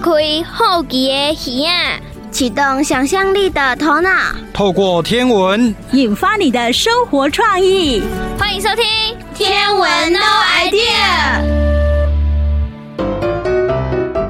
开好奇的耳啊，启动想象力的头脑，透过天文引发你的生活创意。欢迎收听《天文 No Idea》。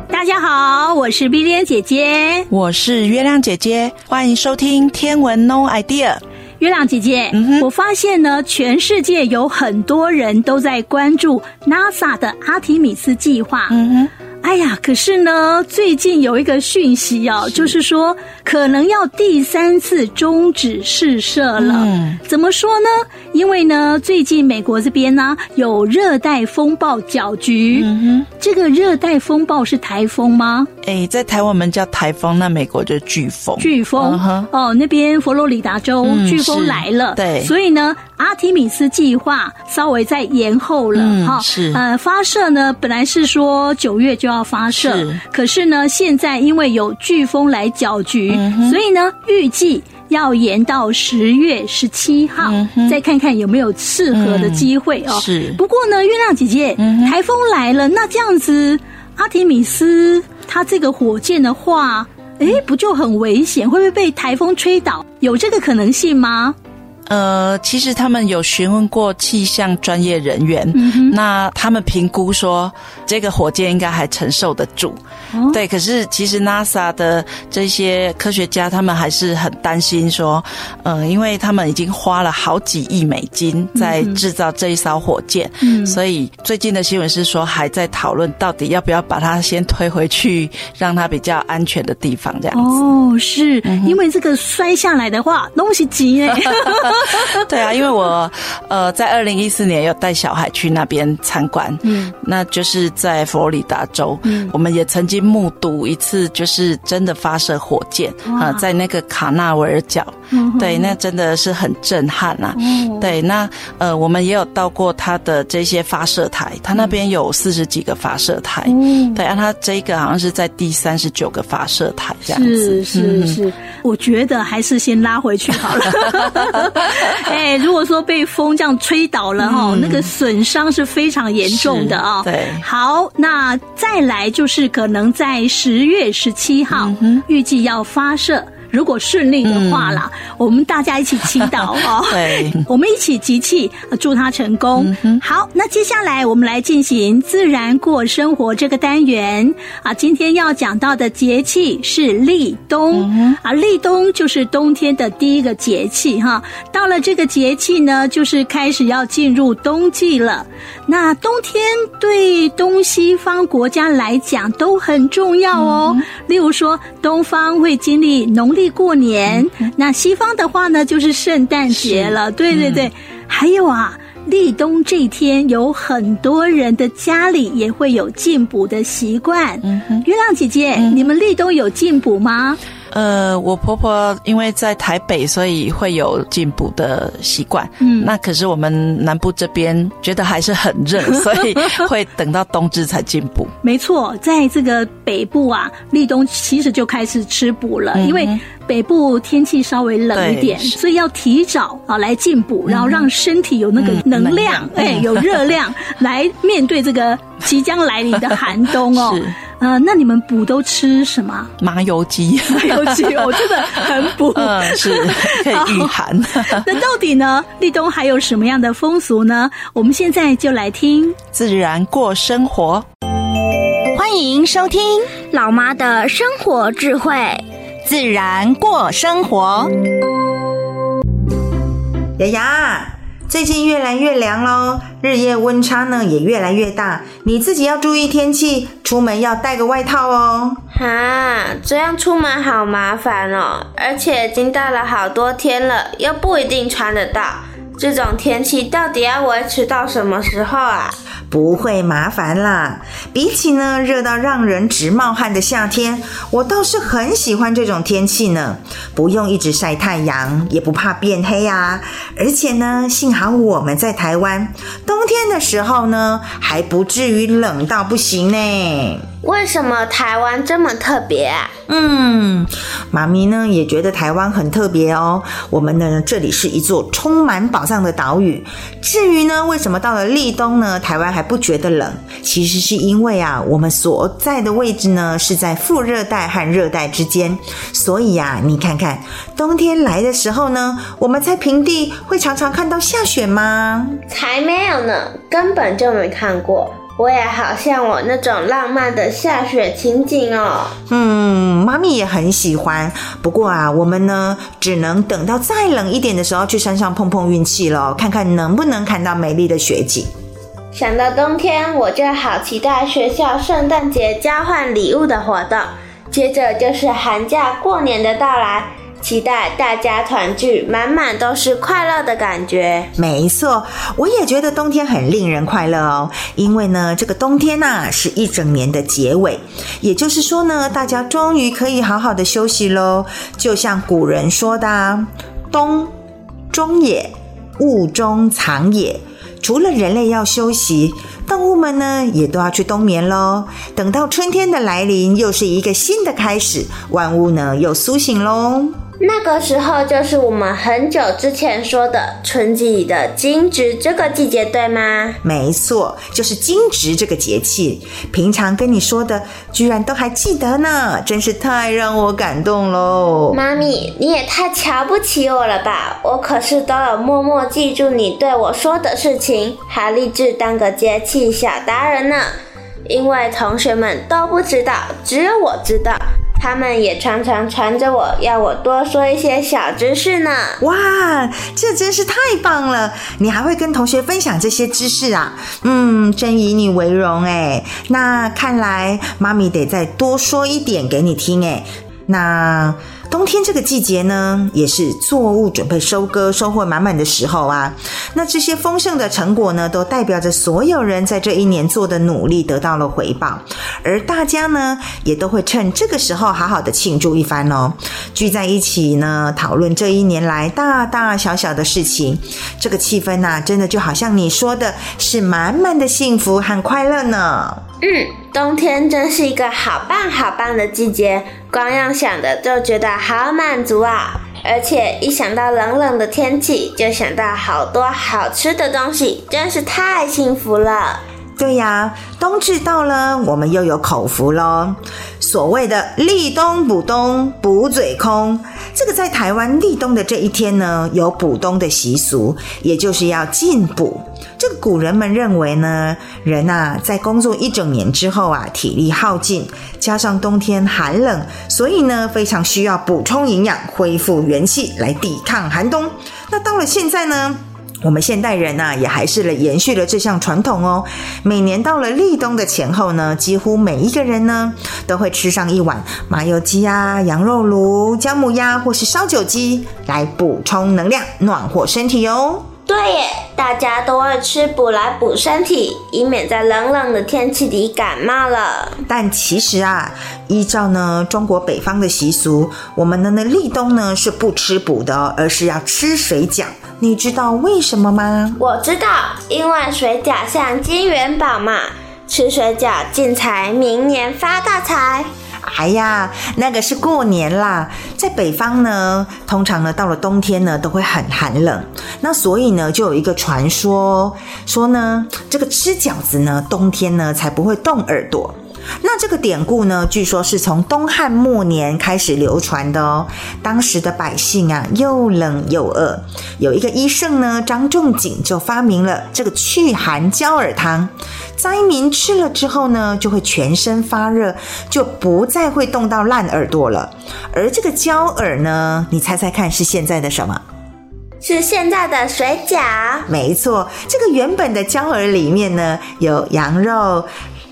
大家好，我是碧莲姐姐，我是月亮姐姐，欢迎收听《天文 No Idea》。月亮姐姐，嗯哼，我发现呢，全世界有很多人都在关注 NASA 的阿提米斯计划。嗯哼。哎呀，可是呢，最近有一个讯息哦，是就是说可能要第三次终止试射了。嗯，怎么说呢？因为呢，最近美国这边呢有热带风暴搅局。嗯哼，这个热带风暴是台风吗？哎，在台湾我们叫台风，那美国就飓风。飓风。哦，那边佛罗里达州飓风来了。对，所以呢，阿提米斯计划稍微再延后了。哈，是。呃，发射呢，本来是说九月就要发射，是可是呢，现在因为有飓风来搅局，嗯、所以呢，预计要延到十月十七号，嗯、再看看有没有适合的机会哦。是。不过呢，月亮姐姐，嗯、台风来了，那这样子，阿提米斯他这个火箭的话，哎，不就很危险？会不会被台风吹倒？有这个可能性吗？呃，其实他们有询问过气象专业人员，嗯、那他们评估说这个火箭应该还承受得住。哦、对，可是其实 NASA 的这些科学家他们还是很担心说，呃，因为他们已经花了好几亿美金在制造这一艘火箭，嗯、所以最近的新闻是说还在讨论到底要不要把它先推回去，让它比较安全的地方这样子。哦，是、嗯、因为这个摔下来的话，东西急哎。对啊，因为我呃在二零一四年有带小孩去那边参观，嗯，那就是在佛罗里达州，嗯，我们也曾经目睹一次，就是真的发射火箭啊、呃，在那个卡纳维尔角，嗯、对，那真的是很震撼啊，嗯、对，那呃我们也有到过它的这些发射台，它那边有四十几个发射台，嗯，对，啊，它这个好像是在第三十九个发射台这样子，是是是，嗯、我觉得还是先拉回去好了。哎，如果说被风这样吹倒了哈，嗯、那个损伤是非常严重的啊。对，好，那再来就是可能在十月十七号，预计要发射。如果顺利的话啦，嗯、我们大家一起祈祷哦。对，我们一起集气，祝他成功。嗯、好，那接下来我们来进行自然过生活这个单元啊。今天要讲到的节气是立冬、嗯、啊，立冬就是冬天的第一个节气哈。到了这个节气呢，就是开始要进入冬季了。那冬天对东西方国家来讲都很重要哦。嗯、例如说，东方会经历农历。过年，那西方的话呢，就是圣诞节了。对对对，嗯、还有啊，立冬这一天，有很多人的家里也会有进补的习惯。月亮姐姐，嗯、你们立冬有进补吗？呃，我婆婆因为在台北，所以会有进补的习惯。嗯，那可是我们南部这边觉得还是很热，所以会等到冬至才进补。没错，在这个北部啊，立冬其实就开始吃补了，嗯、因为北部天气稍微冷一点，所以要提早啊来进补，然后让身体有那个能量，哎、嗯，有热量 来面对这个即将来临的寒冬哦。是呃，那你们补都吃什么？麻油鸡，麻油鸡，我真的很补，嗯，是 可以御寒。那到底呢，立冬还有什么样的风俗呢？我们现在就来听自然过生活。欢迎收听老妈的生活智慧，自然过生活。丫丫。最近越来越凉喽，日夜温差呢也越来越大，你自己要注意天气，出门要带个外套哦。哈，这样出门好麻烦哦，而且已经带了好多天了，又不一定穿得到。这种天气到底要维持到什么时候啊？不会麻烦啦，比起呢热到让人直冒汗的夏天，我倒是很喜欢这种天气呢。不用一直晒太阳，也不怕变黑啊。而且呢，幸好我们在台湾，冬天的时候呢还不至于冷到不行呢。为什么台湾这么特别啊？嗯，妈咪呢也觉得台湾很特别哦。我们呢这里是一座充满宝藏的岛屿。至于呢，为什么到了立冬呢，台湾还不觉得冷？其实是因为啊，我们所在的位置呢是在副热带和热带之间，所以呀、啊，你看看冬天来的时候呢，我们在平地会常常看到下雪吗？才没有呢，根本就没看过。我也好像我那种浪漫的下雪情景哦。嗯，妈咪也很喜欢。不过啊，我们呢，只能等到再冷一点的时候去山上碰碰运气喽，看看能不能看到美丽的雪景。想到冬天，我就好期待学校圣诞节交换礼物的活动，接着就是寒假过年的到来。期待大家团聚，满满都是快乐的感觉。没错，我也觉得冬天很令人快乐哦。因为呢，这个冬天呐、啊，是一整年的结尾，也就是说呢，大家终于可以好好的休息喽。就像古人说的：“冬，中也，物中藏也。”除了人类要休息，动物们呢也都要去冬眠喽。等到春天的来临，又是一个新的开始，万物呢又苏醒喽。那个时候就是我们很久之前说的春季里的惊蛰这个季节，对吗？没错，就是惊蛰这个节气。平常跟你说的，居然都还记得呢，真是太让我感动喽！妈咪，你也太瞧不起我了吧？我可是都有默默记住你对我说的事情，还立志当个节气小达人呢。因为同学们都不知道，只有我知道。他们也常常缠着我，要我多说一些小知识呢。哇，这真是太棒了！你还会跟同学分享这些知识啊？嗯，真以你为荣哎。那看来妈咪得再多说一点给你听哎。那。冬天这个季节呢，也是作物准备收割、收获满满的时候啊。那这些丰盛的成果呢，都代表着所有人在这一年做的努力得到了回报，而大家呢，也都会趁这个时候好好的庆祝一番哦，聚在一起呢，讨论这一年来大大小小的事情。这个气氛呐，真的就好像你说的，是满满的幸福和快乐呢。嗯，冬天真是一个好棒好棒的季节。光要想的就觉得好满足啊！而且一想到冷冷的天气，就想到好多好吃的东西，真是太幸福了。对呀，冬至到了，我们又有口福喽。所谓的立冬补冬补嘴空，这个在台湾立冬的这一天呢，有补冬的习俗，也就是要进补。这个古人们认为呢，人啊在工作一整年之后啊，体力耗尽，加上冬天寒冷，所以呢非常需要补充营养，恢复元气来抵抗寒冬。那到了现在呢，我们现代人呢也还是了延续了这项传统哦。每年到了立冬的前后呢，几乎每一个人呢都会吃上一碗麻油鸡啊、羊肉炉、姜母鸭或是烧酒鸡来补充能量，暖和身体哦。对耶，大家都爱吃补来补身体，以免在冷冷的天气里感冒了。但其实啊，依照呢中国北方的习俗，我们的呢立冬呢是不吃补的，而是要吃水饺。你知道为什么吗？我知道，因为水饺像金元宝嘛，吃水饺进财，明年发大财。哎呀，那个是过年啦，在北方呢，通常呢到了冬天呢都会很寒冷，那所以呢就有一个传说，说呢这个吃饺子呢冬天呢才不会冻耳朵。那这个典故呢，据说是从东汉末年开始流传的哦。当时的百姓啊，又冷又饿，有一个医圣呢，张仲景就发明了这个祛寒焦耳汤。灾民吃了之后呢，就会全身发热，就不再会冻到烂耳朵了。而这个焦耳呢，你猜猜看是现在的什么？是现在的水饺。没错，这个原本的焦耳里面呢，有羊肉。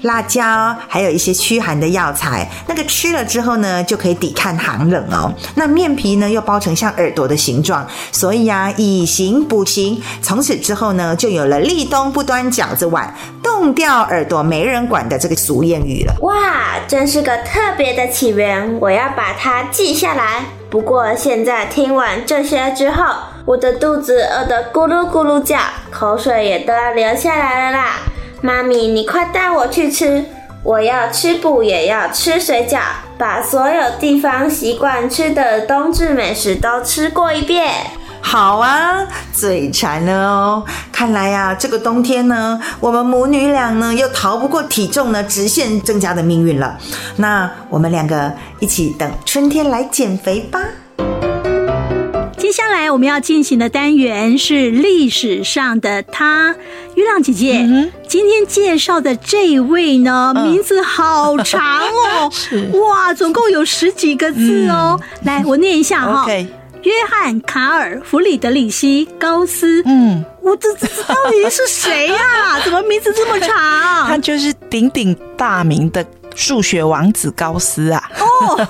辣椒，还有一些驱寒的药材，那个吃了之后呢，就可以抵抗寒冷哦。那面皮呢，又包成像耳朵的形状，所以、啊，以形补形。从此之后呢，就有了立冬不端饺子碗，冻掉耳朵没人管的这个俗谚语了。哇，真是个特别的起源，我要把它记下来。不过现在听完这些之后，我的肚子饿得咕噜咕噜叫，口水也都要流下来了啦。妈咪，你快带我去吃！我要吃补，也要吃水饺，把所有地方习惯吃的冬至美食都吃过一遍。好啊，嘴馋了哦。看来呀、啊，这个冬天呢，我们母女俩呢又逃不过体重呢直线增加的命运了。那我们两个一起等春天来减肥吧。接下来我们要进行的单元是历史上的他，月亮姐姐。嗯、今天介绍的这一位呢，嗯、名字好长哦，哇，总共有十几个字哦。嗯、来，我念一下哈。约翰·卡尔·弗里德里希·高斯。嗯，我这这这到底是谁呀、啊？怎么名字这么长？他就是鼎鼎大名的。数学王子高斯啊！哦，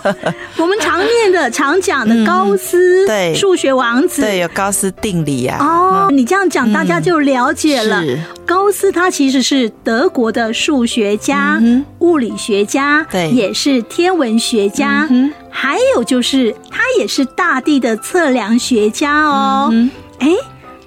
我们常念的、常讲的高斯，对，数学王子，对，有高斯定理啊。哦，你这样讲，大家就了解了。高斯他其实是德国的数学家、物理学家，对，也是天文学家。还有就是，他也是大地的测量学家哦。哎，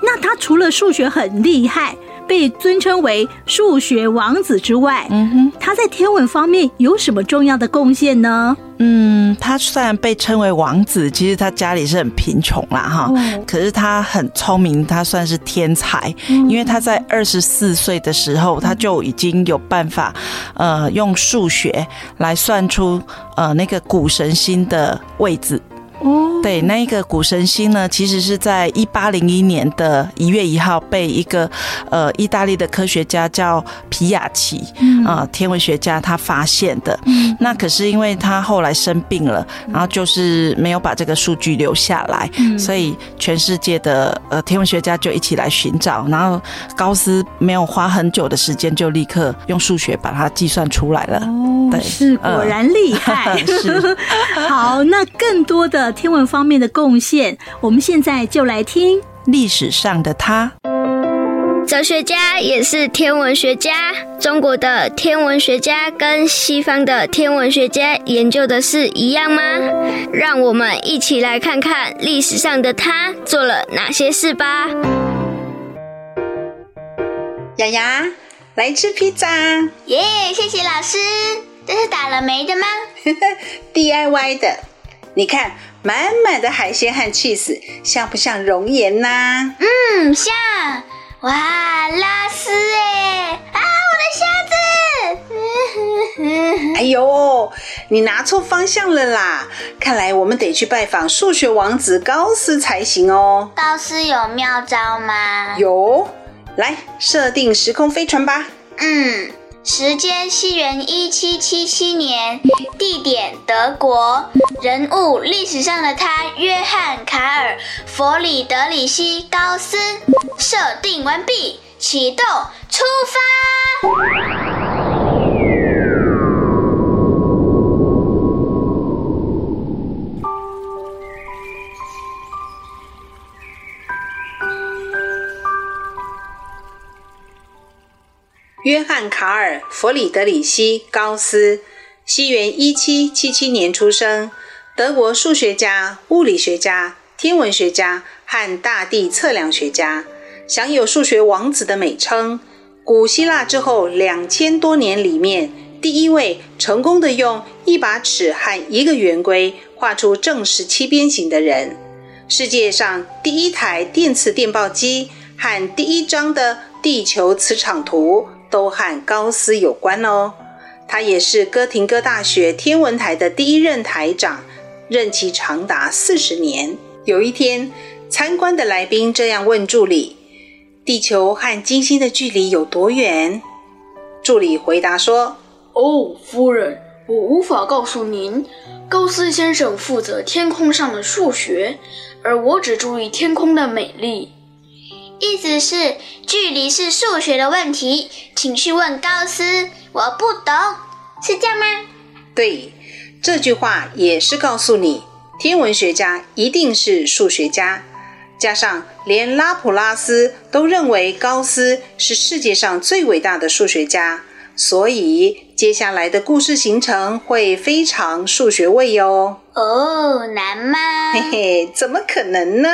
那他除了数学很厉害，被尊称为数学王子之外，嗯哼，他在天文方面有什么重要的贡献呢？嗯，他虽然被称为王子，其实他家里是很贫穷啦，哈，哦、可是他很聪明，他算是天才，嗯、因为他在二十四岁的时候，他就已经有办法，呃，用数学来算出呃那个谷神星的位置。哦，对，那一个谷神星呢，其实是在一八零一年的一月一号被一个呃意大利的科学家叫皮亚奇啊、呃、天文学家他发现的。嗯，那可是因为他后来生病了，然后就是没有把这个数据留下来，嗯、所以全世界的呃天文学家就一起来寻找，然后高斯没有花很久的时间就立刻用数学把它计算出来了。哦，对，是果然厉害。呃、是，好，那更多的。天文方面的贡献，我们现在就来听历史上的他。哲学家也是天文学家。中国的天文学家跟西方的天文学家研究的是一样吗？让我们一起来看看历史上的他做了哪些事吧。雅雅，来吃披萨。耶，yeah, 谢谢老师。这是打了霉的吗？DIY 的。你看。满满的海鲜和 cheese，，像不像熔岩呐？嗯，像。哇，拉丝哎！啊，我的虾子！哎呦，你拿错方向了啦！看来我们得去拜访数学王子高斯才行哦。高斯有妙招吗？有，来设定时空飞船吧。嗯。时间：西元一七七七年，地点：德国，人物：历史上的他约翰·卡尔·弗里德里希·高斯。设定完毕，启动，出发。约翰·卡尔·弗里德里希·高斯，西元一七七七年出生，德国数学家、物理学家、天文学家和大地测量学家，享有“数学王子”的美称。古希腊之后两千多年里面，第一位成功的用一把尺和一个圆规画出正十七边形的人。世界上第一台电磁电报机和第一张的地球磁场图。都和高斯有关哦。他也是哥廷根大学天文台的第一任台长，任期长达四十年。有一天，参观的来宾这样问助理：“地球和金星的距离有多远？”助理回答说：“哦，夫人，我无法告诉您。高斯先生负责天空上的数学，而我只注意天空的美丽。”意思是距离是数学的问题，请去问高斯。我不懂，是这样吗？对，这句话也是告诉你，天文学家一定是数学家。加上连拉普拉斯都认为高斯是世界上最伟大的数学家，所以接下来的故事行程会非常数学味哟。哦，难吗？嘿嘿，怎么可能呢？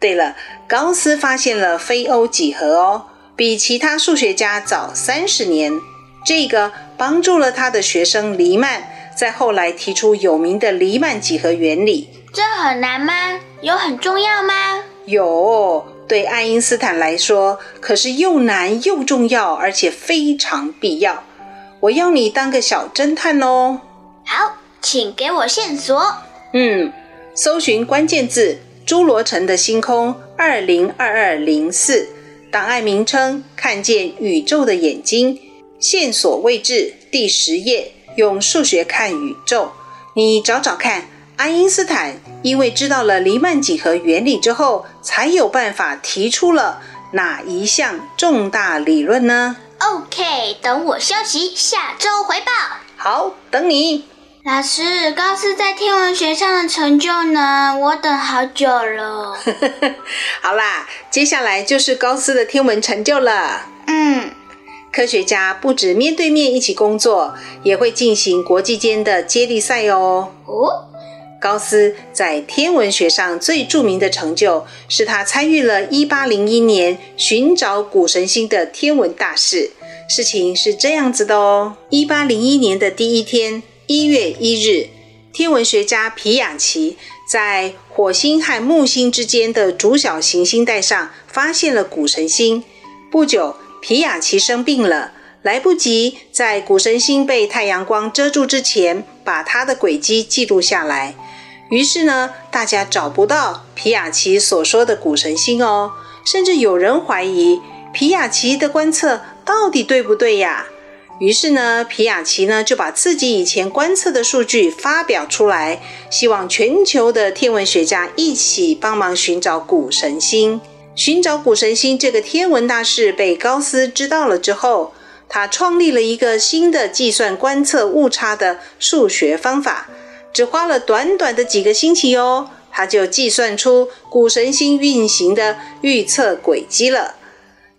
对了，高斯发现了非欧几何哦，比其他数学家早三十年。这个帮助了他的学生黎曼，在后来提出有名的黎曼几何原理。这很难吗？有很重要吗？有，对爱因斯坦来说，可是又难又重要，而且非常必要。我要你当个小侦探哦。好，请给我线索。嗯，搜寻关键字“侏罗城的星空二零二二零四”，档案名称“看见宇宙的眼睛”，线索位置第十页，用数学看宇宙。你找找看，爱因斯坦因为知道了黎曼几何原理之后，才有办法提出了哪一项重大理论呢？OK，等我消息，下周回报。好，等你。老师，高斯在天文学上的成就呢？我等好久了。好啦，接下来就是高斯的天文成就了。嗯，科学家不止面对面一起工作，也会进行国际间的接力赛哦。哦。高斯在天文学上最著名的成就，是他参与了1801年寻找谷神星的天文大事。事情是这样子的哦：1801年的第一天一月一日，天文学家皮亚奇在火星和木星之间的主小行星带上发现了谷神星。不久，皮亚奇生病了，来不及在谷神星被太阳光遮住之前，把它的轨迹记录下来。于是呢，大家找不到皮亚奇所说的谷神星哦，甚至有人怀疑皮亚奇的观测到底对不对呀？于是呢，皮亚奇呢就把自己以前观测的数据发表出来，希望全球的天文学家一起帮忙寻找谷神星。寻找谷神星这个天文大事被高斯知道了之后，他创立了一个新的计算观测误差的数学方法。只花了短短的几个星期哦，他就计算出谷神星运行的预测轨迹了。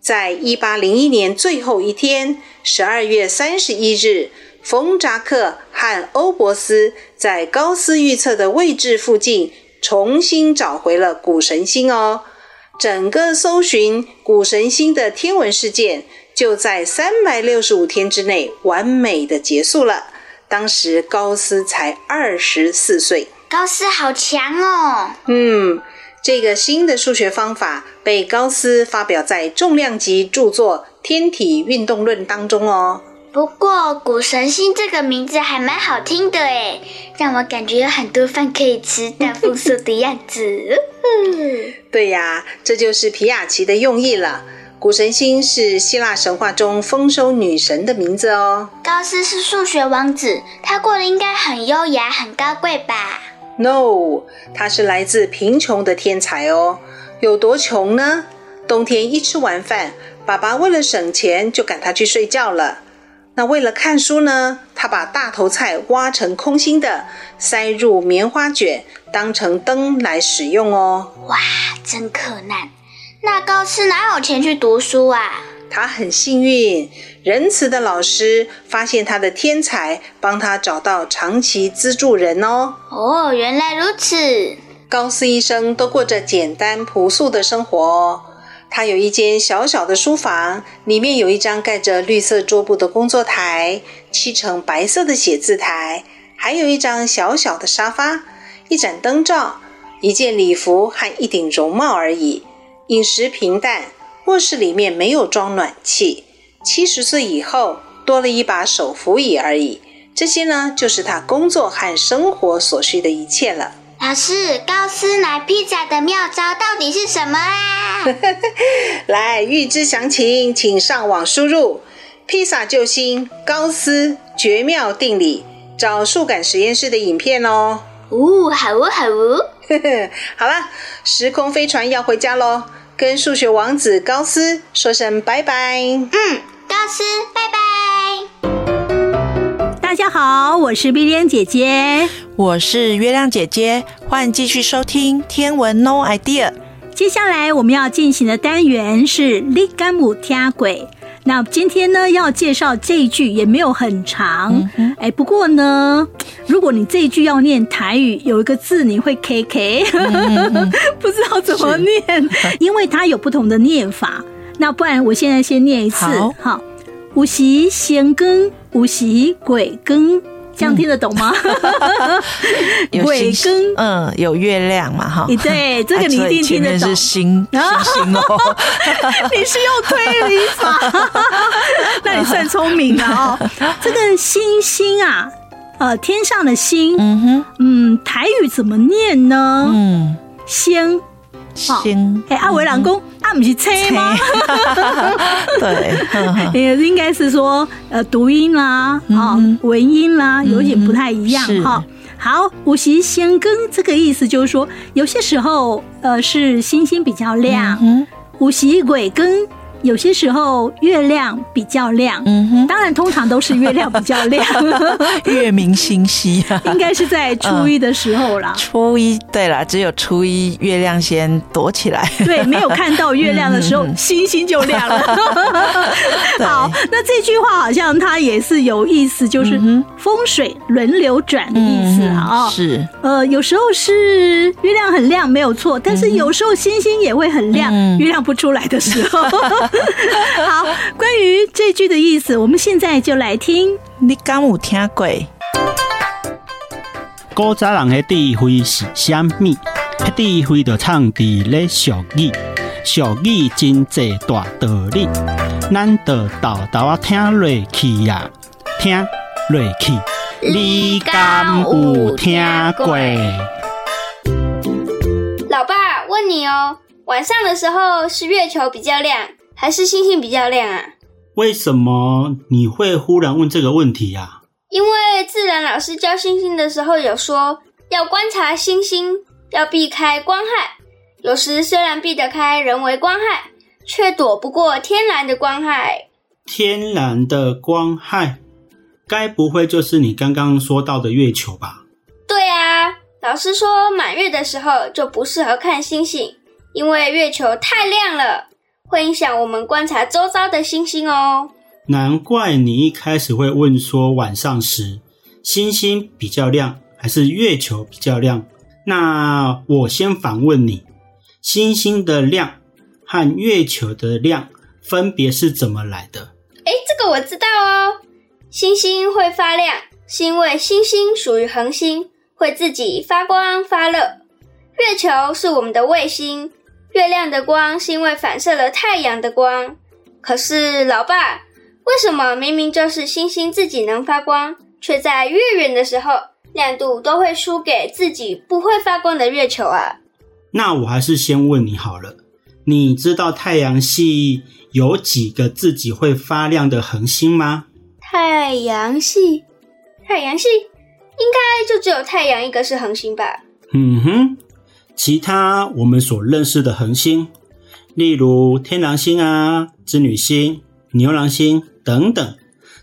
在一八零一年最后一天，十二月三十一日，冯扎克和欧伯斯在高斯预测的位置附近重新找回了谷神星哦。整个搜寻谷神星的天文事件就在三百六十五天之内完美的结束了。当时高斯才二十四岁，高斯好强哦。嗯，这个新的数学方法被高斯发表在重量级著作《天体运动论》当中哦。不过“谷神星”这个名字还蛮好听的诶，让我感觉有很多饭可以吃，大丰收的样子。对呀，这就是皮亚奇的用意了。谷神星是希腊神话中丰收女神的名字哦。高斯是数学王子，他过得应该很优雅、很高贵吧？No，他是来自贫穷的天才哦。有多穷呢？冬天一吃完饭，爸爸为了省钱就赶他去睡觉了。那为了看书呢，他把大头菜挖成空心的，塞入棉花卷，当成灯来使用哦。哇，真可难。那高斯哪有钱去读书啊？他很幸运，仁慈的老师发现他的天才，帮他找到长期资助人哦。哦，原来如此。高斯一生都过着简单朴素的生活哦。他有一间小小的书房，里面有一张盖着绿色桌布的工作台，漆成白色的写字台，还有一张小小的沙发，一盏灯罩，一件礼服和一顶绒帽而已。饮食平淡，卧室里面没有装暖气。七十岁以后，多了一把手扶椅而已。这些呢，就是他工作和生活所需的一切了。老师，高斯奶披萨的妙招到底是什么啊？来，预知详情，请上网输入“披萨救星高斯绝妙定理”，找数感实验室的影片哦。哦，好哦，好哦。好了，时空飞船要回家喽。跟数学王子高斯说声拜拜。嗯，高斯，拜拜。大家好，我是碧莲姐姐，我是月亮姐姐，欢迎继续收听《天文 No Idea》。接下来我们要进行的单元是立干姆听鬼。那今天呢，要介绍这一句也没有很长，哎、嗯，不过呢，如果你这一句要念台语，有一个字你会 K K，、嗯、不知道怎么念，因为它有不同的念法。那不然我现在先念一次，好，五时先更，五时鬼更，这样听得懂吗？尾根，嗯，有月亮嘛，哈。对，这个你一定听得懂。是星星星哦，你是用推理法，那你算聪明了哦。这个星星啊，呃，天上的星，嗯哼，嗯，台语怎么念呢？嗯，星。星，哎，阿维郎公，阿不是车吗？对，也应该是说，呃，读音啦，啊，文音啦，有点不太一样哈。好，五行星更这个意思就是说，有些时候，呃，是星星比较亮，五行鬼更。有些时候月亮比较亮，嗯哼，当然通常都是月亮比较亮，月明星稀啊，应该是在初一的时候啦。初一对啦，只有初一月亮先躲起来，对，没有看到月亮的时候，星星就亮了。好，那这句话好像它也是有意思，就是风水轮流转的意思啊。是，呃，有时候是月亮很亮没有错，但是有时候星星也会很亮，月亮不出来的时候。好，关于这句的意思，我们现在就来听。你敢有听过？古早人的智慧是啥物？智慧就藏伫咧俗语，俗语真济大道理，咱就豆豆啊听落去呀，听落去。你敢有听过？老爸问你哦，晚上的时候是月球比较亮，还是星星比较亮啊？为什么你会忽然问这个问题呀？因为自然老师教星星的时候有说，要观察星星，要避开光害。有时虽然避得开人为光害，却躲不过天然的光害。天然的光害，该不会就是你刚刚说到的月球吧？对啊，老师说满月的时候就不适合看星星，因为月球太亮了。会影响我们观察周遭的星星哦。难怪你一开始会问说，晚上时星星比较亮还是月球比较亮？那我先反问你，星星的亮和月球的亮分别是怎么来的？诶，这个我知道哦。星星会发亮，是因为星星属于恒星，会自己发光发热。月球是我们的卫星。月亮的光是因为反射了太阳的光，可是老爸，为什么明明就是星星自己能发光，却在月圆的时候亮度都会输给自己不会发光的月球啊？那我还是先问你好了，你知道太阳系有几个自己会发亮的恒星吗？太阳系，太阳系，应该就只有太阳一个是恒星吧？嗯哼。其他我们所认识的恒星，例如天狼星啊、织女星、牛郎星等等，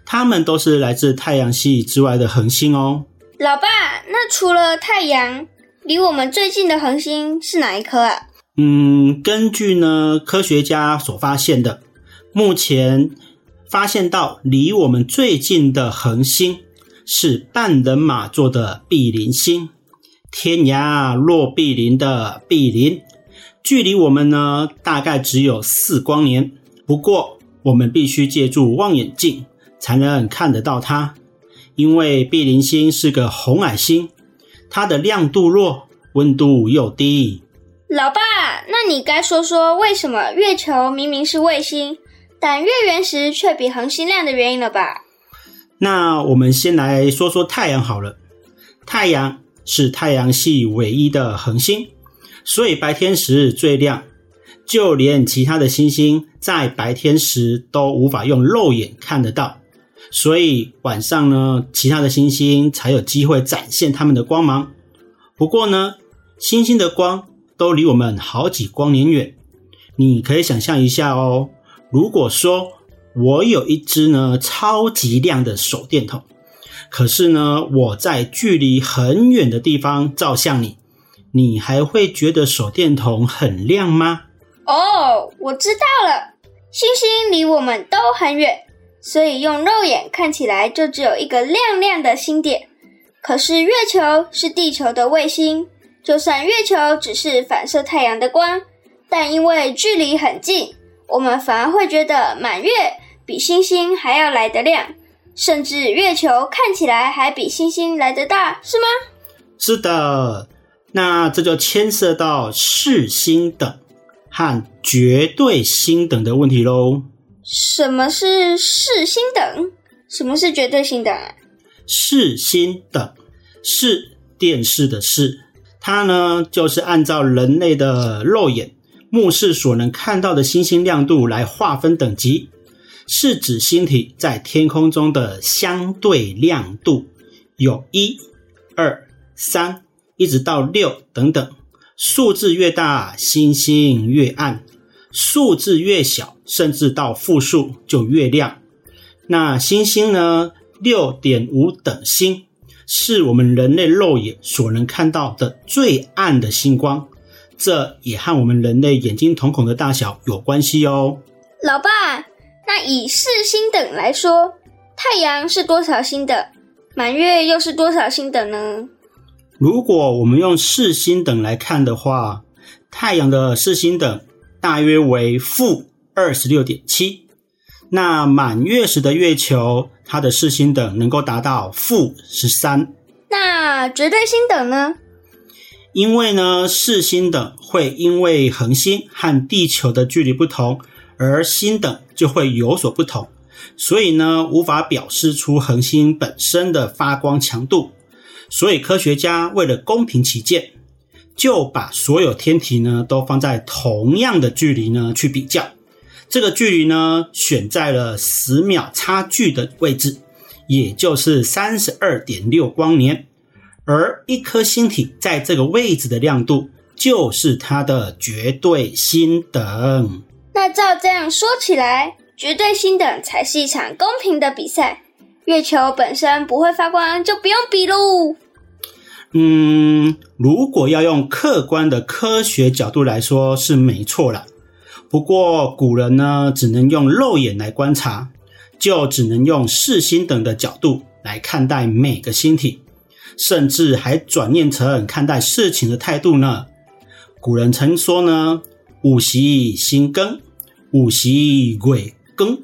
它们都是来自太阳系之外的恒星哦。老爸，那除了太阳，离我们最近的恒星是哪一颗啊？嗯，根据呢科学家所发现的，目前发现到离我们最近的恒星是半人马座的碧邻星。天涯若比邻的比邻，距离我们呢大概只有四光年。不过我们必须借助望远镜才能看得到它，因为毗邻星是个红矮星，它的亮度弱，温度又低。老爸，那你该说说为什么月球明明是卫星，但月圆时却比恒星亮的原因了吧？那我们先来说说太阳好了，太阳。是太阳系唯一的恒星，所以白天时最亮，就连其他的星星在白天时都无法用肉眼看得到，所以晚上呢，其他的星星才有机会展现它们的光芒。不过呢，星星的光都离我们好几光年远，你可以想象一下哦，如果说我有一支呢超级亮的手电筒。可是呢，我在距离很远的地方照向你，你还会觉得手电筒很亮吗？哦，我知道了，星星离我们都很远，所以用肉眼看起来就只有一个亮亮的星点。可是月球是地球的卫星，就算月球只是反射太阳的光，但因为距离很近，我们反而会觉得满月比星星还要来得亮。甚至月球看起来还比星星来得大，是吗？是的，那这就牵涉到视星等和绝对星等的问题喽。什么是视星等？什么是绝对星等？视星等，是电视的视，它呢就是按照人类的肉眼目视所能看到的星星亮度来划分等级，是指星体在天空中的相对亮度，有一、二、三，一直到六等等，数字越大，星星越暗；数字越小，甚至到负数就越亮。那星星呢？六点五等星是我们人类肉眼所能看到的最暗的星光，这也和我们人类眼睛瞳孔的大小有关系哦。老爸，那以视星等来说，太阳是多少星等？满月又是多少星等呢？如果我们用视星等来看的话，太阳的视星等大约为负二十六点七。那满月时的月球，它的视星等能够达到负十三。那绝对星等呢？因为呢，视星等会因为恒星和地球的距离不同，而星等就会有所不同，所以呢，无法表示出恒星本身的发光强度。所以科学家为了公平起见，就把所有天体呢都放在同样的距离呢去比较。这个距离呢，选在了十秒差距的位置，也就是三十二点六光年。而一颗星体在这个位置的亮度，就是它的绝对星等。那照这样说起来，绝对星等才是一场公平的比赛。月球本身不会发光，就不用比喽。嗯，如果要用客观的科学角度来说，是没错了。不过古人呢，只能用肉眼来观察，就只能用视星等的角度来看待每个星体，甚至还转念成看待事情的态度呢。古人曾说呢：“五习星更，五时月庚。”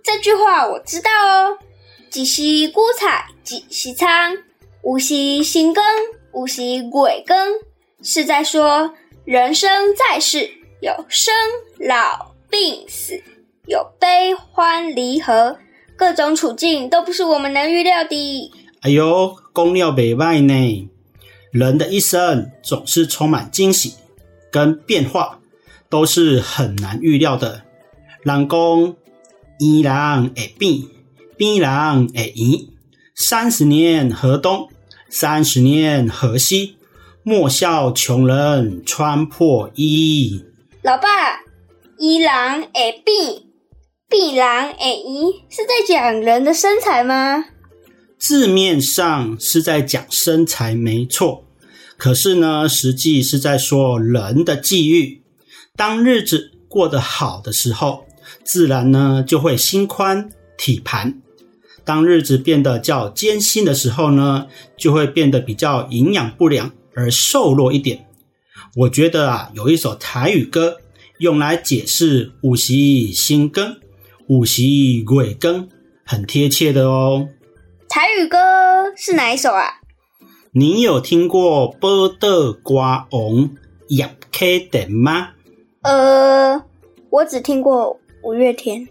这句话我知道哦。几时菇菜，几时仓？五时星庚，五时月庚，是在说人生在世。有生老病死，有悲欢离合，各种处境都不是我们能预料的。哎呦，公料北外呢？人的一生总是充满惊喜跟变化，都是很难预料的。人讲，伊人会变，变人会移。三十年河东，三十年河西，莫笑穷人穿破衣。老爸，伊人会变，变人会移，是在讲人的身材吗？字面上是在讲身材，没错。可是呢，实际是在说人的际遇。当日子过得好的时候，自然呢就会心宽体盘；当日子变得较艰辛的时候呢，就会变得比较营养不良而瘦弱一点。我觉得啊，有一首台语歌用来解释五时星庚、五时月庚，很贴切的哦。台语歌是哪一首啊？你有听过《宝岛歌王叶启田》吗？呃，我只听过五月天。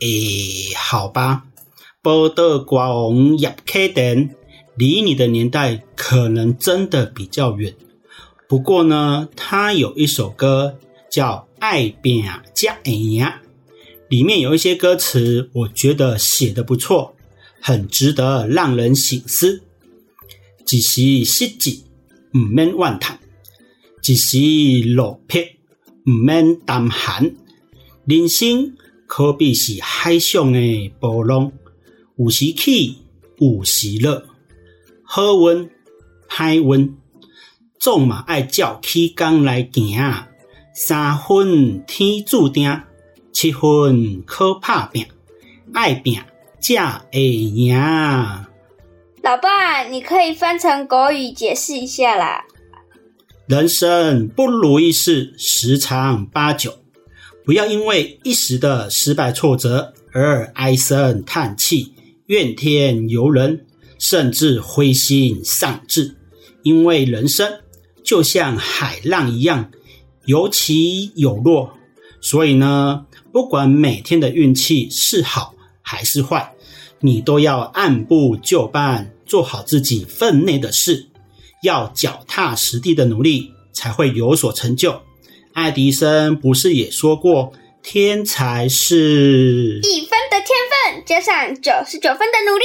诶，好吧，《宝岛歌王叶启田》离你的年代可能真的比较远。不过呢，他有一首歌叫《爱拼才会赢》，里面有一些歌词，我觉得写得不错，很值得让人醒思。一时失志，唔免怨叹；一时落魄，唔免担寒。人生可比是海上的波浪，有时起，有时落，好运，歹运。总嘛爱照起工来行，三分天注定，七分靠打拼，爱拼才会赢。老爸，你可以翻成国语解释一下啦。人生不如意事十常八九，不要因为一时的失败挫折而唉声叹气，怨天尤人，甚至灰心丧志。因为人生就像海浪一样，有起有落，所以呢，不管每天的运气是好还是坏，你都要按部就班，做好自己分内的事，要脚踏实地的努力，才会有所成就。爱迪生不是也说过，天才是一分的天分加上九十九分的努力。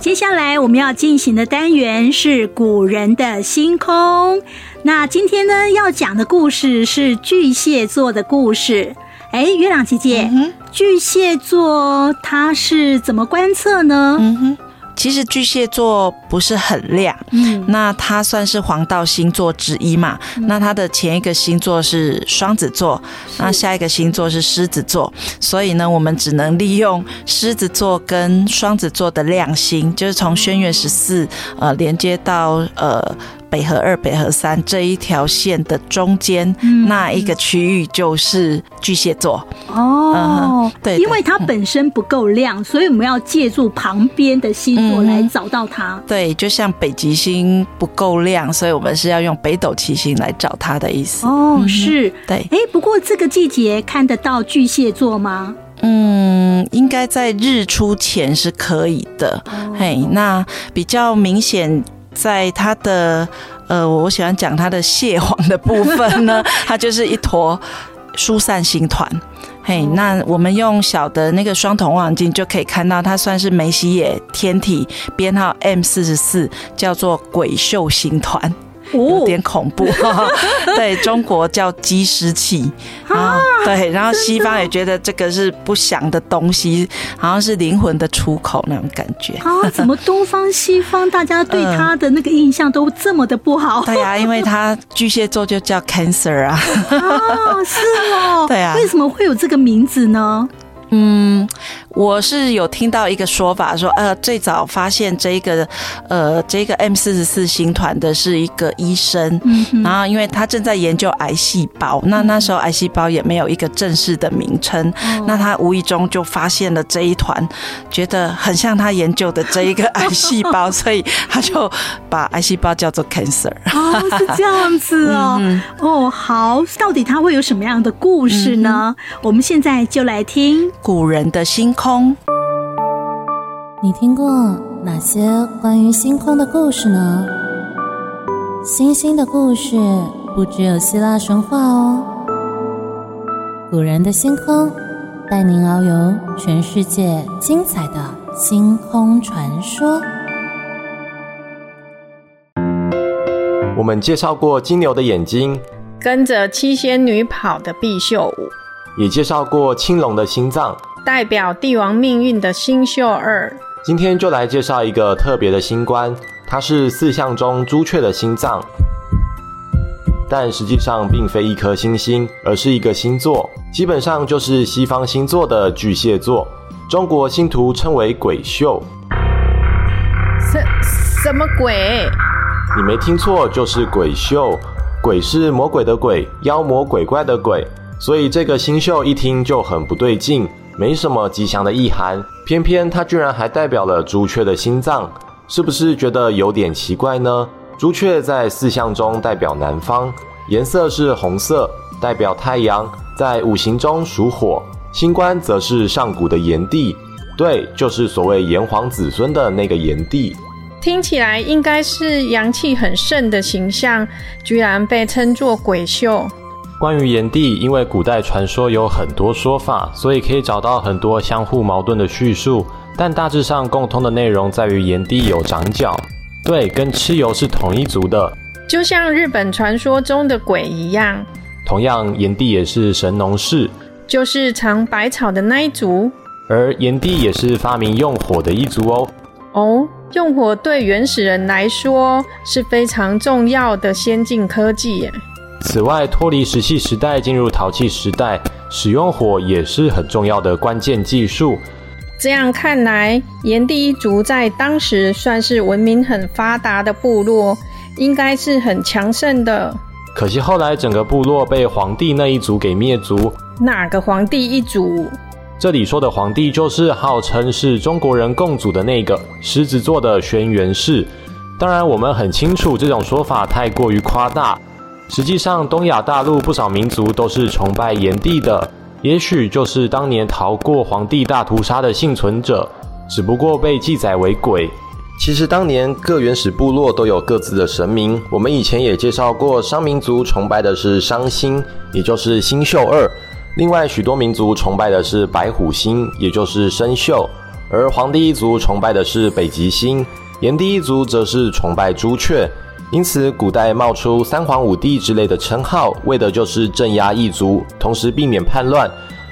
接下来我们要进行的单元是古人的星空。那今天呢，要讲的故事是巨蟹座的故事。哎，月亮姐姐，嗯、巨蟹座它是怎么观测呢？嗯哼。其实巨蟹座不是很亮，嗯，那它算是黄道星座之一嘛。嗯、那它的前一个星座是双子座，那下一个星座是狮子座，所以呢，我们只能利用狮子座跟双子座的亮星，就是从轩辕十四呃连接到呃。北河二、北河三这一条线的中间，嗯、那一个区域就是巨蟹座哦。嗯、对，对，因为它本身不够亮，所以我们要借助旁边的星座来找到它。对，就像北极星不够亮，所以我们是要用北斗七星来找它的意思。哦，是。对。哎，不过这个季节看得到巨蟹座吗？嗯，应该在日出前是可以的。哦、嘿，那比较明显。在它的呃，我喜欢讲它的蟹黄的部分呢，它就是一坨疏散星团。嘿，那我们用小的那个双筒望远镜就可以看到，它算是梅西野天体编号 M 四十四，叫做鬼宿星团。有点恐怖，对，中国叫积尸气啊，对，然后西方也觉得这个是不祥的东西，好像是灵魂的出口那种感觉啊。怎么东方西方大家对他的那个印象都这么的不好？对呀，因为他巨蟹座就叫 Cancer 啊。啊，是哦。对啊。为什么会有这个名字呢？嗯，我是有听到一个说法说，呃，最早发现这个，呃，这个 M 四十四星团的是一个医生，嗯哼，然后因为他正在研究癌细胞，那那时候癌细胞也没有一个正式的名称，嗯、那他无意中就发现了这一团，觉得很像他研究的这一个癌细胞，所以他就把癌细胞叫做 cancer。哦，是这样子哦，嗯、哦，好，到底他会有什么样的故事呢？嗯、我们现在就来听。古人的星空，你听过哪些关于星空的故事呢？星星的故事不只有希腊神话哦。古人的星空，带您遨游全世界精彩的星空传说。我们介绍过金牛的眼睛，跟着七仙女跑的碧秀舞。也介绍过青龙的心脏，代表帝王命运的星宿二。今天就来介绍一个特别的星官，它是四象中朱雀的心脏，但实际上并非一颗星星，而是一个星座，基本上就是西方星座的巨蟹座，中国星图称为鬼宿。什什么鬼？你没听错，就是鬼宿。鬼是魔鬼的鬼，妖魔鬼怪的鬼。所以这个星宿一听就很不对劲，没什么吉祥的意涵，偏偏它居然还代表了朱雀的心脏，是不是觉得有点奇怪呢？朱雀在四象中代表南方，颜色是红色，代表太阳，在五行中属火。星官则是上古的炎帝，对，就是所谓炎黄子孙的那个炎帝。听起来应该是阳气很盛的形象，居然被称作鬼秀。关于炎帝，因为古代传说有很多说法，所以可以找到很多相互矛盾的叙述。但大致上共通的内容在于炎帝有长角，对，跟蚩尤是同一族的，就像日本传说中的鬼一样。同样，炎帝也是神农氏，就是尝百草的那一族。而炎帝也是发明用火的一族哦。哦，用火对原始人来说是非常重要的先进科技耶。此外，脱离石器时代进入陶器时代，使用火也是很重要的关键技术。这样看来，炎帝一族在当时算是文明很发达的部落，应该是很强盛的。可惜后来整个部落被黄帝那一族给灭族。哪个黄帝一族？这里说的皇帝就是号称是中国人共主的那个狮子座的轩辕氏。当然，我们很清楚这种说法太过于夸大。实际上，东亚大陆不少民族都是崇拜炎帝的，也许就是当年逃过黄帝大屠杀的幸存者，只不过被记载为鬼。其实，当年各原始部落都有各自的神明。我们以前也介绍过，商民族崇拜的是商星，也就是星宿二；另外，许多民族崇拜的是白虎星，也就是申宿；而黄帝一族崇拜的是北极星，炎帝一族则是崇拜朱雀。因此，古代冒出三皇五帝之类的称号，为的就是镇压异族，同时避免叛乱。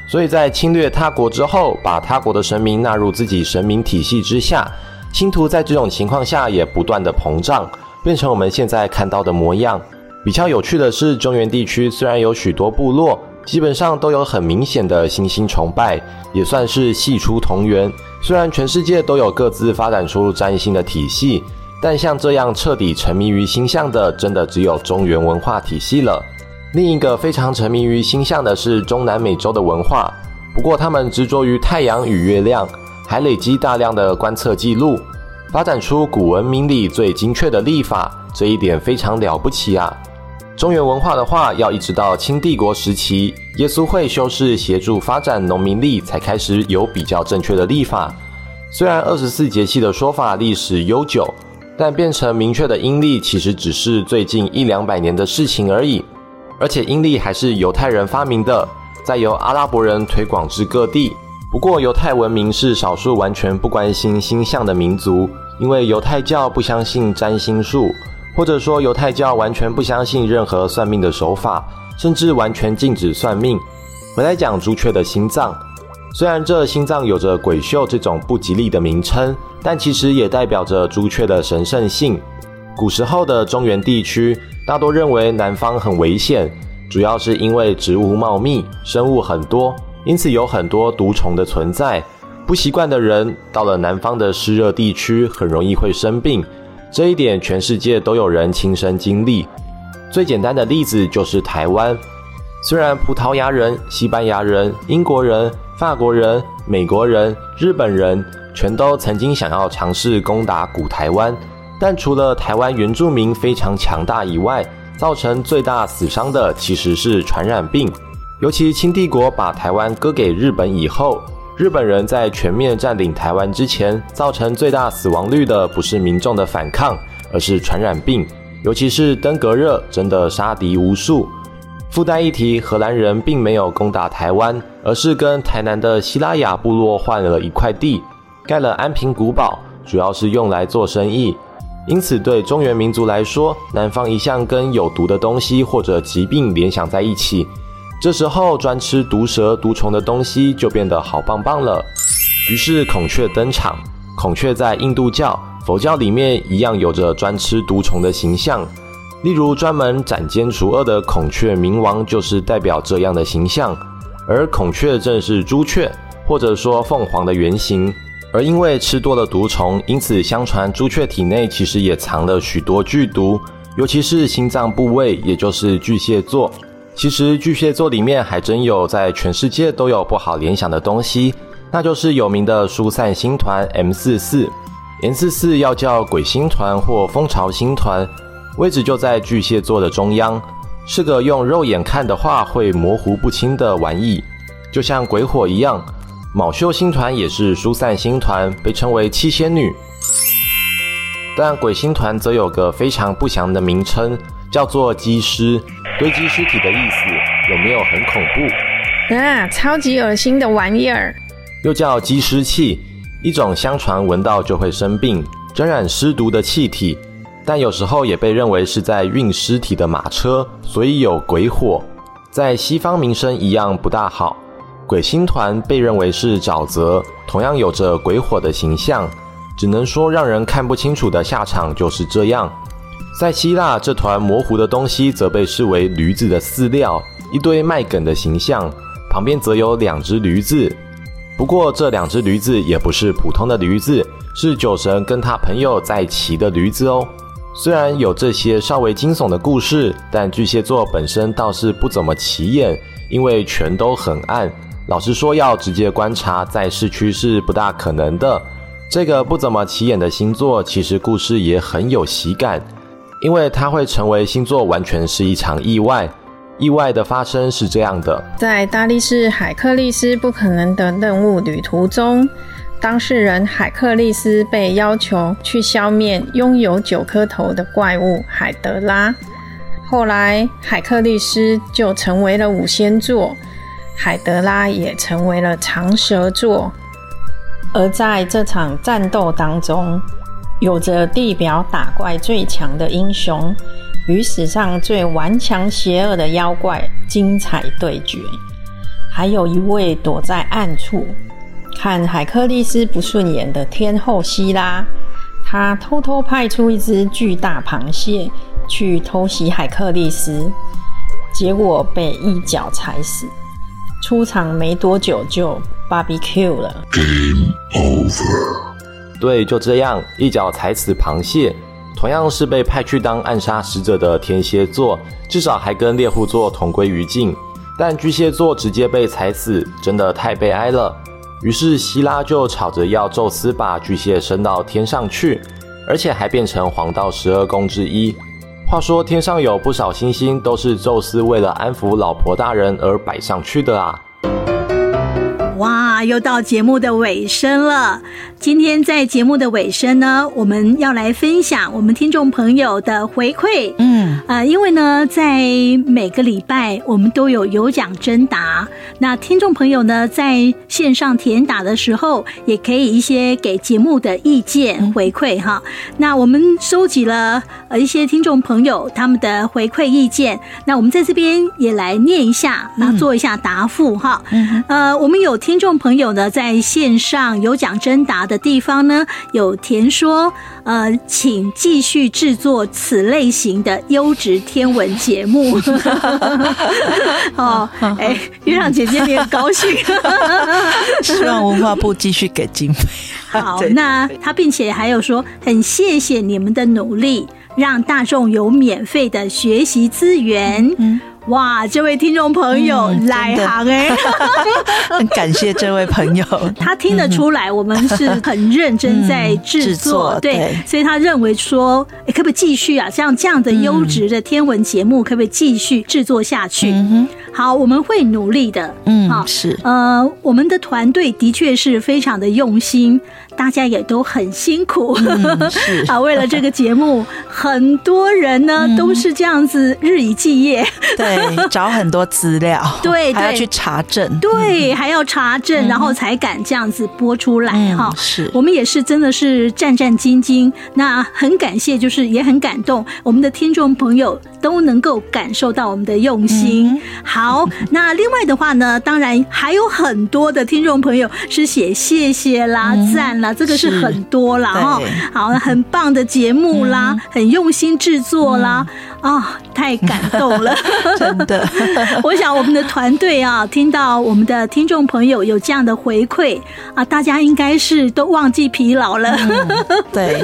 所以在侵略他国之后，把他国的神明纳入自己神明体系之下。星图在这种情况下也不断的膨胀，变成我们现在看到的模样。比较有趣的是，中原地区虽然有许多部落，基本上都有很明显的星星崇拜，也算是系出同源。虽然全世界都有各自发展出占星的体系。但像这样彻底沉迷于星象的，真的只有中原文化体系了。另一个非常沉迷于星象的是中南美洲的文化，不过他们执着于太阳与月亮，还累积大量的观测记录，发展出古文明里最精确的历法，这一点非常了不起啊。中原文化的话，要一直到清帝国时期，耶稣会修士协助发展农民历，才开始有比较正确的历法。虽然二十四节气的说法历史悠久。但变成明确的阴历，其实只是最近一两百年的事情而已。而且阴历还是犹太人发明的，再由阿拉伯人推广至各地。不过犹太文明是少数完全不关心星象的民族，因为犹太教不相信占星术，或者说犹太教完全不相信任何算命的手法，甚至完全禁止算命。回来讲朱雀的心脏。虽然这心脏有着鬼宿这种不吉利的名称，但其实也代表着朱雀的神圣性。古时候的中原地区大多认为南方很危险，主要是因为植物茂密，生物很多，因此有很多毒虫的存在。不习惯的人到了南方的湿热地区，很容易会生病。这一点全世界都有人亲身经历。最简单的例子就是台湾，虽然葡萄牙人、西班牙人、英国人。法国人、美国人、日本人全都曾经想要尝试攻打古台湾，但除了台湾原住民非常强大以外，造成最大死伤的其实是传染病。尤其清帝国把台湾割给日本以后，日本人在全面占领台湾之前，造成最大死亡率的不是民众的反抗，而是传染病，尤其是登革热，真的杀敌无数。附带一提，荷兰人并没有攻打台湾，而是跟台南的西拉雅部落换了一块地，盖了安平古堡，主要是用来做生意。因此，对中原民族来说，南方一向跟有毒的东西或者疾病联想在一起。这时候，专吃毒蛇、毒虫的东西就变得好棒棒了。于是，孔雀登场。孔雀在印度教、佛教里面一样有着专吃毒虫的形象。例如，专门斩奸除恶的孔雀明王就是代表这样的形象，而孔雀正是朱雀或者说凤凰的原型。而因为吃多了毒虫，因此相传朱雀体内其实也藏了许多剧毒，尤其是心脏部位，也就是巨蟹座。其实巨蟹座里面还真有在全世界都有不好联想的东西，那就是有名的疏散星团 M 四四。M 四四要叫鬼星团或蜂巢星团。位置就在巨蟹座的中央，是个用肉眼看的话会模糊不清的玩意，就像鬼火一样。卯宿星团也是疏散星团，被称为七仙女。但鬼星团则有个非常不祥的名称，叫做积尸，堆积尸体的意思，有没有很恐怖？啊，超级恶心的玩意儿！又叫积尸气，一种相传闻到就会生病、沾染尸毒的气体。但有时候也被认为是在运尸体的马车，所以有鬼火。在西方名声一样不大好。鬼星团被认为是沼泽，同样有着鬼火的形象，只能说让人看不清楚的下场就是这样。在希腊，这团模糊的东西则被视为驴子的饲料，一堆麦梗的形象，旁边则有两只驴子。不过这两只驴子也不是普通的驴子，是酒神跟他朋友在骑的驴子哦。虽然有这些稍微惊悚的故事，但巨蟹座本身倒是不怎么起眼，因为全都很暗，老实说，要直接观察在市区是不大可能的。这个不怎么起眼的星座，其实故事也很有喜感，因为它会成为星座，完全是一场意外。意外的发生是这样的：在大力士海克力斯不可能的任务旅途中，当事人海克力斯被要求去消灭拥有九颗头的怪物海德拉。后来，海克力斯就成为了五仙座，海德拉也成为了长蛇座。而在这场战斗当中，有着地表打怪最强的英雄，与史上最顽强邪恶的妖怪精彩对决，还有一位躲在暗处看海克力斯不顺眼的天后希拉，他偷偷派出一只巨大螃蟹去偷袭海克力斯，结果被一脚踩死。出场没多久就 barbecue 了。Game over。对，就这样一脚踩死螃蟹。同样是被派去当暗杀使者的天蝎座，至少还跟猎户座同归于尽。但巨蟹座直接被踩死，真的太悲哀了。于是希拉就吵着要宙斯把巨蟹升到天上去，而且还变成黄道十二宫之一。话说天上有不少星星都是宙斯为了安抚老婆大人而摆上去的啊！哇，又到节目的尾声了。今天在节目的尾声呢，我们要来分享我们听众朋友的回馈。嗯，啊、呃，因为呢，在每个礼拜我们都有有奖征答，那听众朋友呢，在线上填答的时候，也可以一些给节目的意见回馈哈。那我们收集了呃一些听众朋友他们的回馈意见，那我们在这边也来念一下，然后做一下答复哈。嗯，呃，我们有听众朋友呢，在线上有奖征答的地方呢，有填说，呃，请继续制作此类型的优质天文节目。哦，哎，月亮姐姐你很高兴，希望文化部继续给经费。好，那他并且还有说，很谢谢你们的努力，让大众有免费的学习资源。嗯。哇，这位听众朋友来行哎，很感谢这位朋友。他听得出来，我们是很认真在制作，对，所以他认为说，可不可以继续啊？像这样的优质的天文节目，可不可以继续制作下去？好，我们会努力的。嗯，好，是呃，我们的团队的确是非常的用心，大家也都很辛苦。是 啊，为了这个节目，很多人呢都是这样子日以继夜。对。对，找很多资料，对，还要去查证，对，还要查证，然后才敢这样子播出来哈。是我们也是真的是战战兢兢，那很感谢，就是也很感动，我们的听众朋友都能够感受到我们的用心。好，那另外的话呢，当然还有很多的听众朋友是写谢谢啦、赞啦，这个是很多啦哈。好，很棒的节目啦，很用心制作啦，啊，太感动了。真的，我想我们的团队啊，听到我们的听众朋友有这样的回馈啊，大家应该是都忘记疲劳了。嗯、对，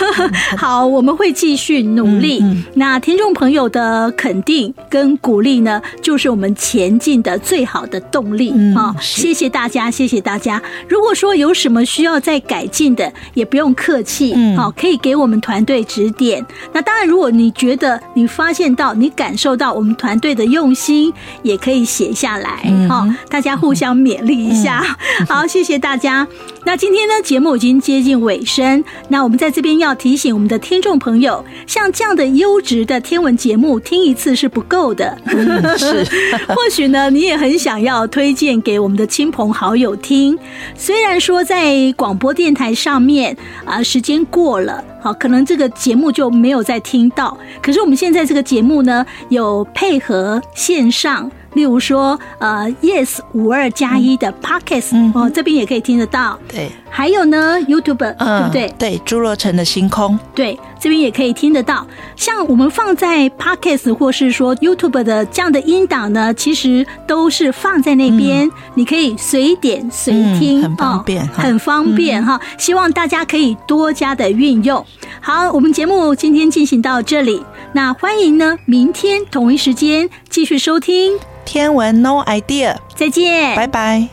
好，我们会继续努力。那听众朋友的肯定跟鼓励呢，就是我们前进的最好的动力啊！嗯、谢谢大家，谢谢大家。如果说有什么需要再改进的，也不用客气，好、嗯，可以给我们团队指点。那当然，如果你觉得你发现到，你感受到我们团团队的用心也可以写下来，好、嗯，大家互相勉励一下。嗯、好，谢谢大家。那今天呢，节目已经接近尾声，那我们在这边要提醒我们的听众朋友，像这样的优质的天文节目，听一次是不够的。嗯、是，或许呢，你也很想要推荐给我们的亲朋好友听。虽然说在广播电台上面啊，时间过了。好，可能这个节目就没有再听到。可是我们现在这个节目呢，有配合线上。例如说，呃，Yes 五二加一的 Podcast、嗯、哦，这边也可以听得到。对，还有呢，YouTube、嗯、对不对？对，朱若成的星空，对，这边也可以听得到。像我们放在 Podcast 或是说 YouTube 的这样的音档呢，其实都是放在那边，嗯、你可以随点随听，嗯、很方便，哦、很方便哈、嗯。希望大家可以多加的运用。好，我们节目今天进行到这里，那欢迎呢，明天同一时间继续收听。天文 No idea，再见，拜拜。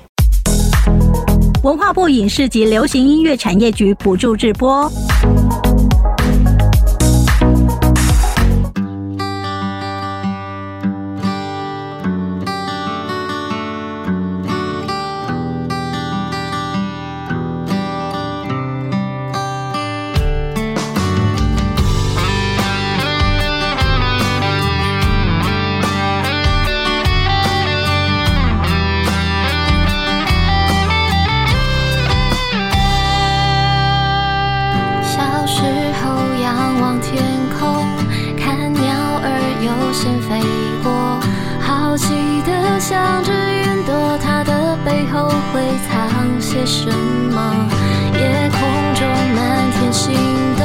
文化部影视及流行音乐产业局补助直播。先飞过，好奇的想着云朵它的背后会藏些什么？夜空中满天星斗，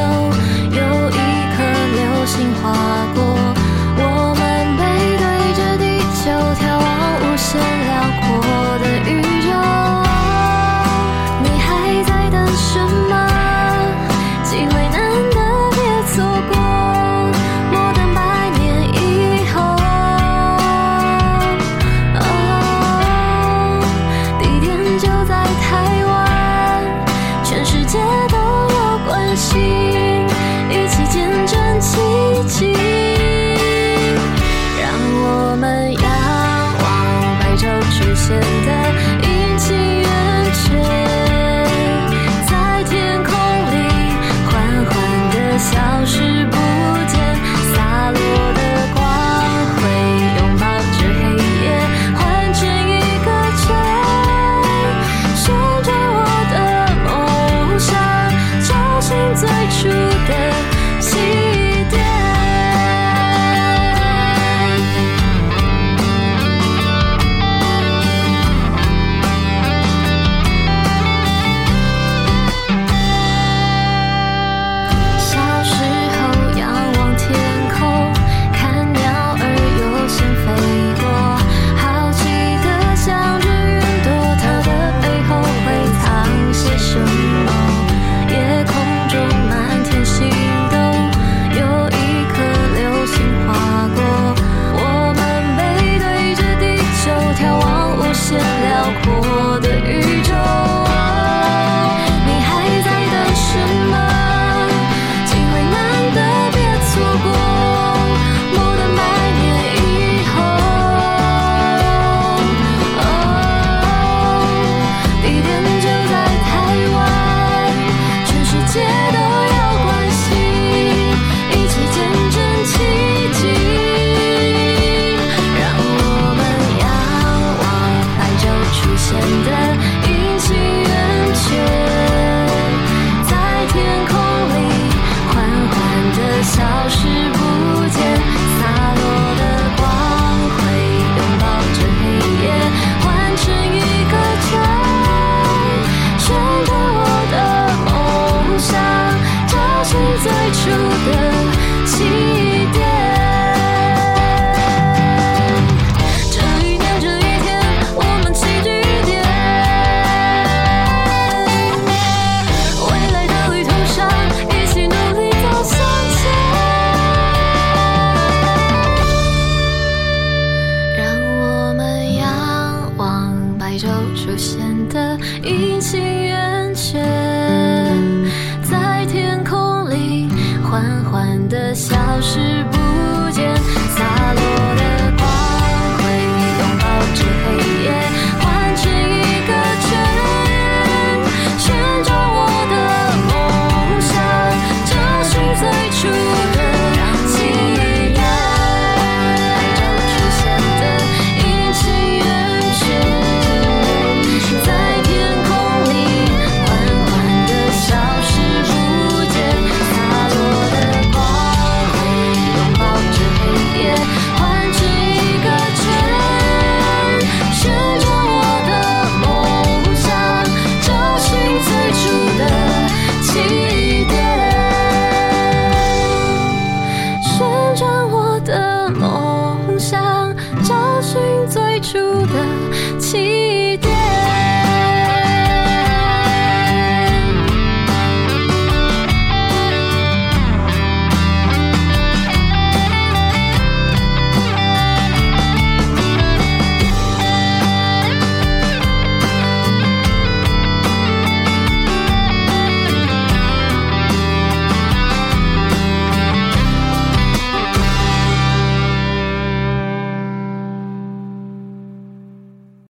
有一颗流星划过，我们背对着地球眺望，无限辽阔。